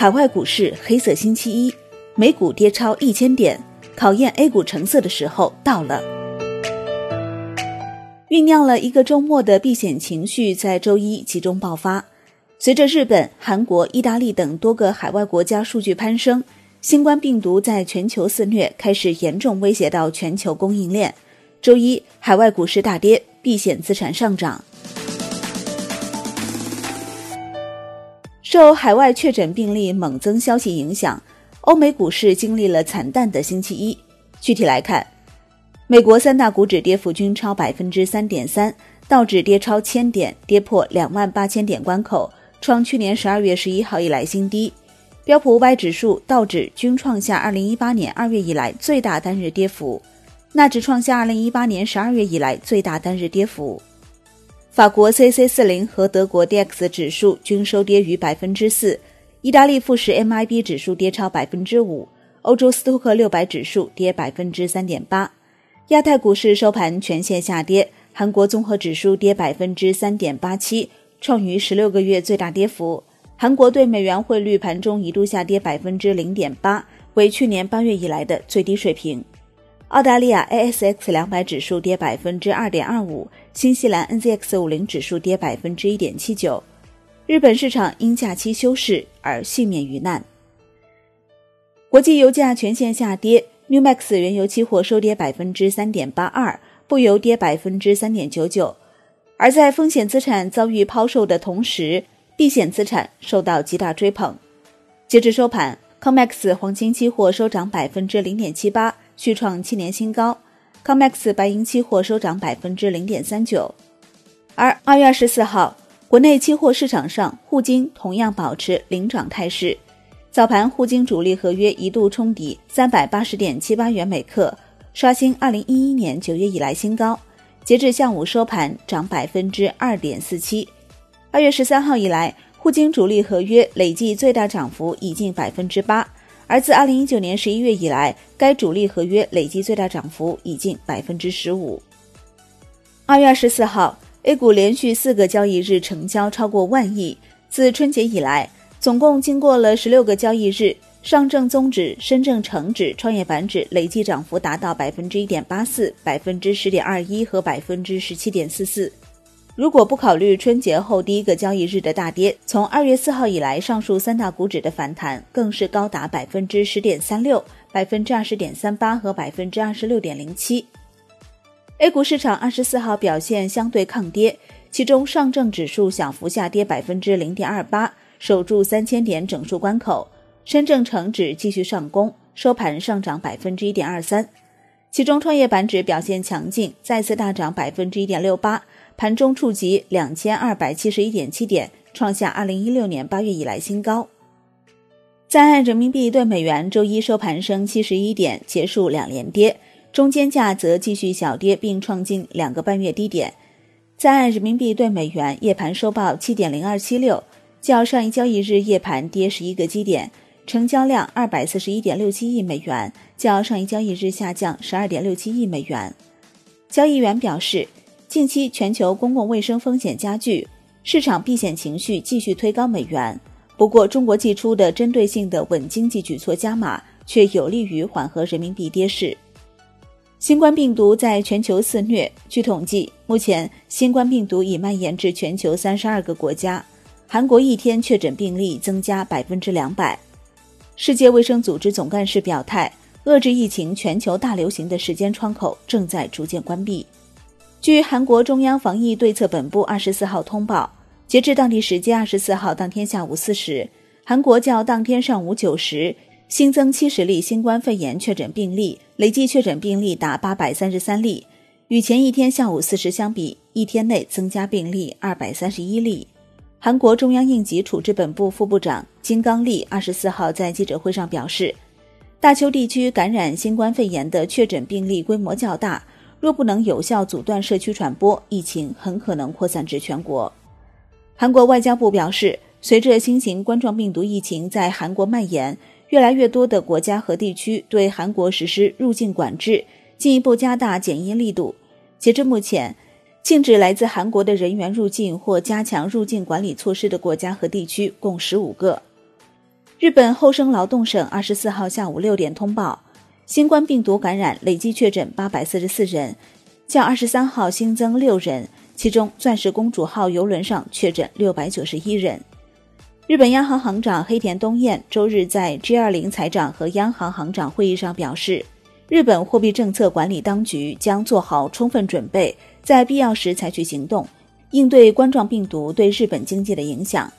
海外股市黑色星期一，美股跌超一千点，考验 A 股成色的时候到了。酝酿了一个周末的避险情绪在周一集中爆发。随着日本、韩国、意大利等多个海外国家数据攀升，新冠病毒在全球肆虐，开始严重威胁到全球供应链。周一，海外股市大跌，避险资产上涨。受海外确诊病例猛增消息影响，欧美股市经历了惨淡的星期一。具体来看，美国三大股指跌幅均超百分之三点三，道指跌超千点，跌破两万八千点关口，创去年十二月十一号以来新低。标普五百指数、道指均创下二零一八年二月以来最大单日跌幅，纳指创下二零一八年十二月以来最大单日跌幅。法国 C C 四零和德国 D X 指数均收跌逾百分之四，意大利富时 M I B 指数跌超百分之五，欧洲斯托克六百指数跌百分之三点八。亚太股市收盘全线下跌，韩国综合指数跌百分之三点八七，创逾十六个月最大跌幅。韩国对美元汇率盘中一度下跌百分之零点八，为去年八月以来的最低水平。澳大利亚 ASX 两百指数跌百分之二点二五，新西兰 NZX 五零指数跌百分之一点七九。日本市场因假期休市而幸免于难。国际油价全线下跌，New Max 原油期货收跌百分之三点八二，布油跌百分之三点九九。而在风险资产遭遇抛售的同时，避险资产受到极大追捧。截至收盘，COMEX 黄金期货收涨百分之零点七八。续创七年新高，COMEX 白银期货收涨百分之零点三九，而二月二十四号，国内期货市场上沪金同样保持领涨态势，早盘沪金主力合约一度冲抵三百八十点七八元每克，刷新二零一一年九月以来新高，截至下午收盘涨百分之二点四七。二月十三号以来，沪金主力合约累计最大涨幅已近百分之八。而自二零一九年十一月以来，该主力合约累计最大涨幅已近百分之十五。二月二十四号，A 股连续四个交易日成交超过万亿。自春节以来，总共经过了十六个交易日，上证综指、深证成指、创业板指累计涨幅达到百分之一点八四、百分之十点二一和百分之十七点四四。如果不考虑春节后第一个交易日的大跌，从二月四号以来，上述三大股指的反弹更是高达百分之十点三六、百分之二十点三八和百分之二十六点零七。A 股市场二十四号表现相对抗跌，其中上证指数小幅下跌百分之零点二八，守住三千点整数关口；深证成指继续上攻，收盘上涨百分之一点二三。其中创业板指表现强劲，再次大涨百分之一点六八。盘中触及两千二百七十一点七点，创下二零一六年八月以来新高。在岸人民币对美元周一收盘升七十一点，结束两连跌，中间价则继续小跌，并创近两个半月低点。在岸人民币对美元夜盘收报七点零二七六，较上一交易日夜盘跌十一个基点，成交量二百四十一点六七亿美元，较上一交易日下降十二点六七亿美元。交易员表示。近期全球公共卫生风险加剧，市场避险情绪继续推高美元。不过，中国寄出的针对性的稳经济举措加码，却有利于缓和人民币跌势。新冠病毒在全球肆虐，据统计，目前新冠病毒已蔓延至全球三十二个国家。韩国一天确诊病例增加百分之两百。世界卫生组织总干事表态，遏制疫情全球大流行的时间窗口正在逐渐关闭。据韩国中央防疫对策本部二十四号通报，截至当地时间二十四号当天下午四时，韩国较当天上午九时新增七十例新冠肺炎确诊病例，累计确诊病例达八百三十三例，与前一天下午四时相比，一天内增加病例二百三十一例。韩国中央应急处置本部副部长金刚利二十四号在记者会上表示，大邱地区感染新冠肺炎的确诊病例规模较大。若不能有效阻断社区传播，疫情很可能扩散至全国。韩国外交部表示，随着新型冠状病毒疫情在韩国蔓延，越来越多的国家和地区对韩国实施入境管制，进一步加大检疫力度。截至目前，禁止来自韩国的人员入境或加强入境管理措施的国家和地区共十五个。日本厚生劳动省二十四号下午六点通报，新冠病毒感染累计确诊八百四十四人，较二十三号新增六人，其中钻石公主号邮轮上确诊六百九十一人。日本央行行长黑田东彦周日在 G20 财长和央行行长会议上表示，日本货币政策管理当局将做好充分准备，在必要时采取行动，应对冠状病毒对日本经济的影响。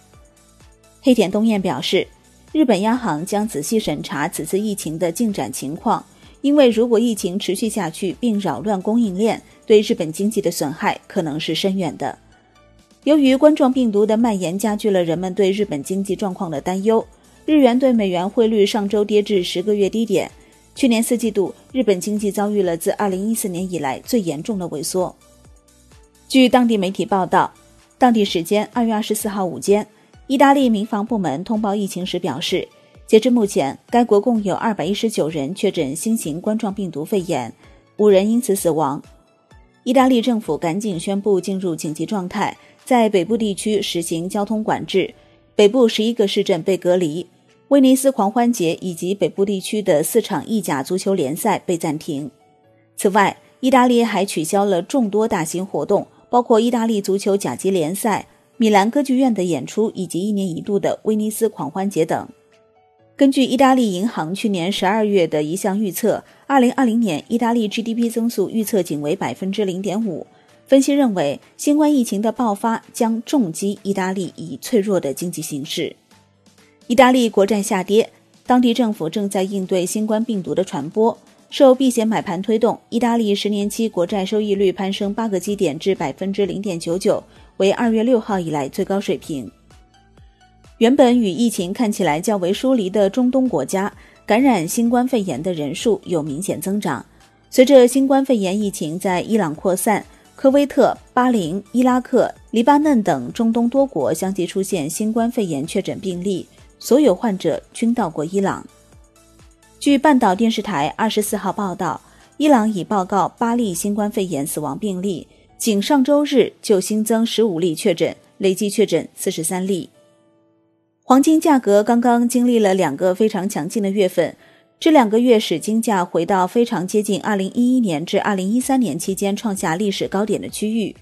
黑田东彦表示。日本央行将仔细审查此次疫情的进展情况，因为如果疫情持续下去并扰乱供应链，对日本经济的损害可能是深远的。由于冠状病毒的蔓延加剧了人们对日本经济状况的担忧，日元对美元汇率上周跌至十个月低点。去年四季度，日本经济遭遇了自二零一四年以来最严重的萎缩。据当地媒体报道，当地时间二月二十四号午间。意大利民防部门通报疫情时表示，截至目前，该国共有二百一十九人确诊新型冠状病毒肺炎，五人因此死亡。意大利政府赶紧宣布进入紧急状态，在北部地区实行交通管制，北部十一个市镇被隔离，威尼斯狂欢节以及北部地区的四场意甲足球联赛被暂停。此外，意大利还取消了众多大型活动，包括意大利足球甲级联赛。米兰歌剧院的演出以及一年一度的威尼斯狂欢节等。根据意大利银行去年十二月的一项预测，二零二零年意大利 GDP 增速预测仅为百分之零点五。分析认为，新冠疫情的爆发将重击意大利已脆弱的经济形势。意大利国债下跌，当地政府正在应对新冠病毒的传播。受避险买盘推动，意大利十年期国债收益率攀升八个基点至百分之零点九九。为二月六号以来最高水平。原本与疫情看起来较为疏离的中东国家，感染新冠肺炎的人数有明显增长。随着新冠肺炎疫情在伊朗扩散，科威特、巴林、伊拉克、黎巴嫩等中东多国相继出现新冠肺炎确诊病例，所有患者均到过伊朗。据半岛电视台二十四号报道，伊朗已报告八例新冠肺炎死亡病例。仅上周日就新增十五例确诊，累计确诊四十三例。黄金价格刚刚经历了两个非常强劲的月份，这两个月使金价回到非常接近二零一一年至二零一三年期间创下历史高点的区域。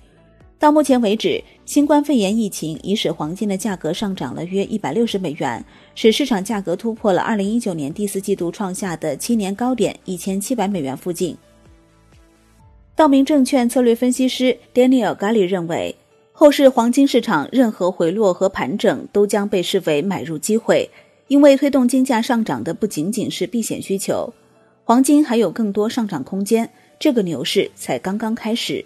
到目前为止，新冠肺炎疫情已使黄金的价格上涨了约一百六十美元，使市场价格突破了二零一九年第四季度创下的七年高点一千七百美元附近。道明证券策略分析师 Daniel Gali 认为，后市黄金市场任何回落和盘整都将被视为买入机会，因为推动金价上涨的不仅仅是避险需求，黄金还有更多上涨空间。这个牛市才刚刚开始。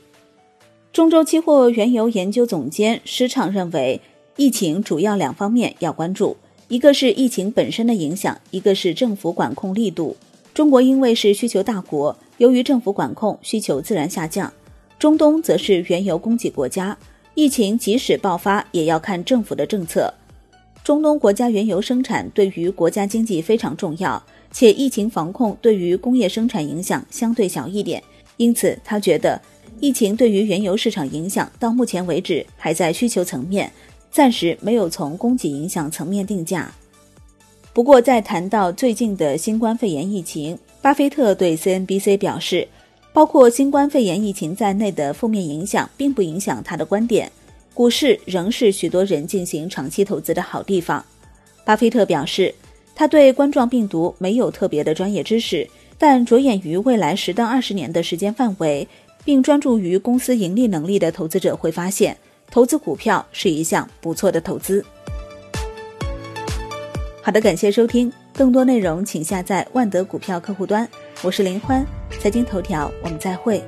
中州期货原油研究总监施畅认为，疫情主要两方面要关注，一个是疫情本身的影响，一个是政府管控力度。中国因为是需求大国。由于政府管控，需求自然下降。中东则是原油供给国家，疫情即使爆发，也要看政府的政策。中东国家原油生产对于国家经济非常重要，且疫情防控对于工业生产影响相对小一点，因此他觉得疫情对于原油市场影响到目前为止还在需求层面，暂时没有从供给影响层面定价。不过，在谈到最近的新冠肺炎疫情，巴菲特对 CNBC 表示，包括新冠肺炎疫情在内的负面影响并不影响他的观点。股市仍是许多人进行长期投资的好地方。巴菲特表示，他对冠状病毒没有特别的专业知识，但着眼于未来十到二十年的时间范围，并专注于公司盈利能力的投资者会发现，投资股票是一项不错的投资。好的，感谢收听。更多内容请下载万德股票客户端。我是林欢，财经头条，我们再会。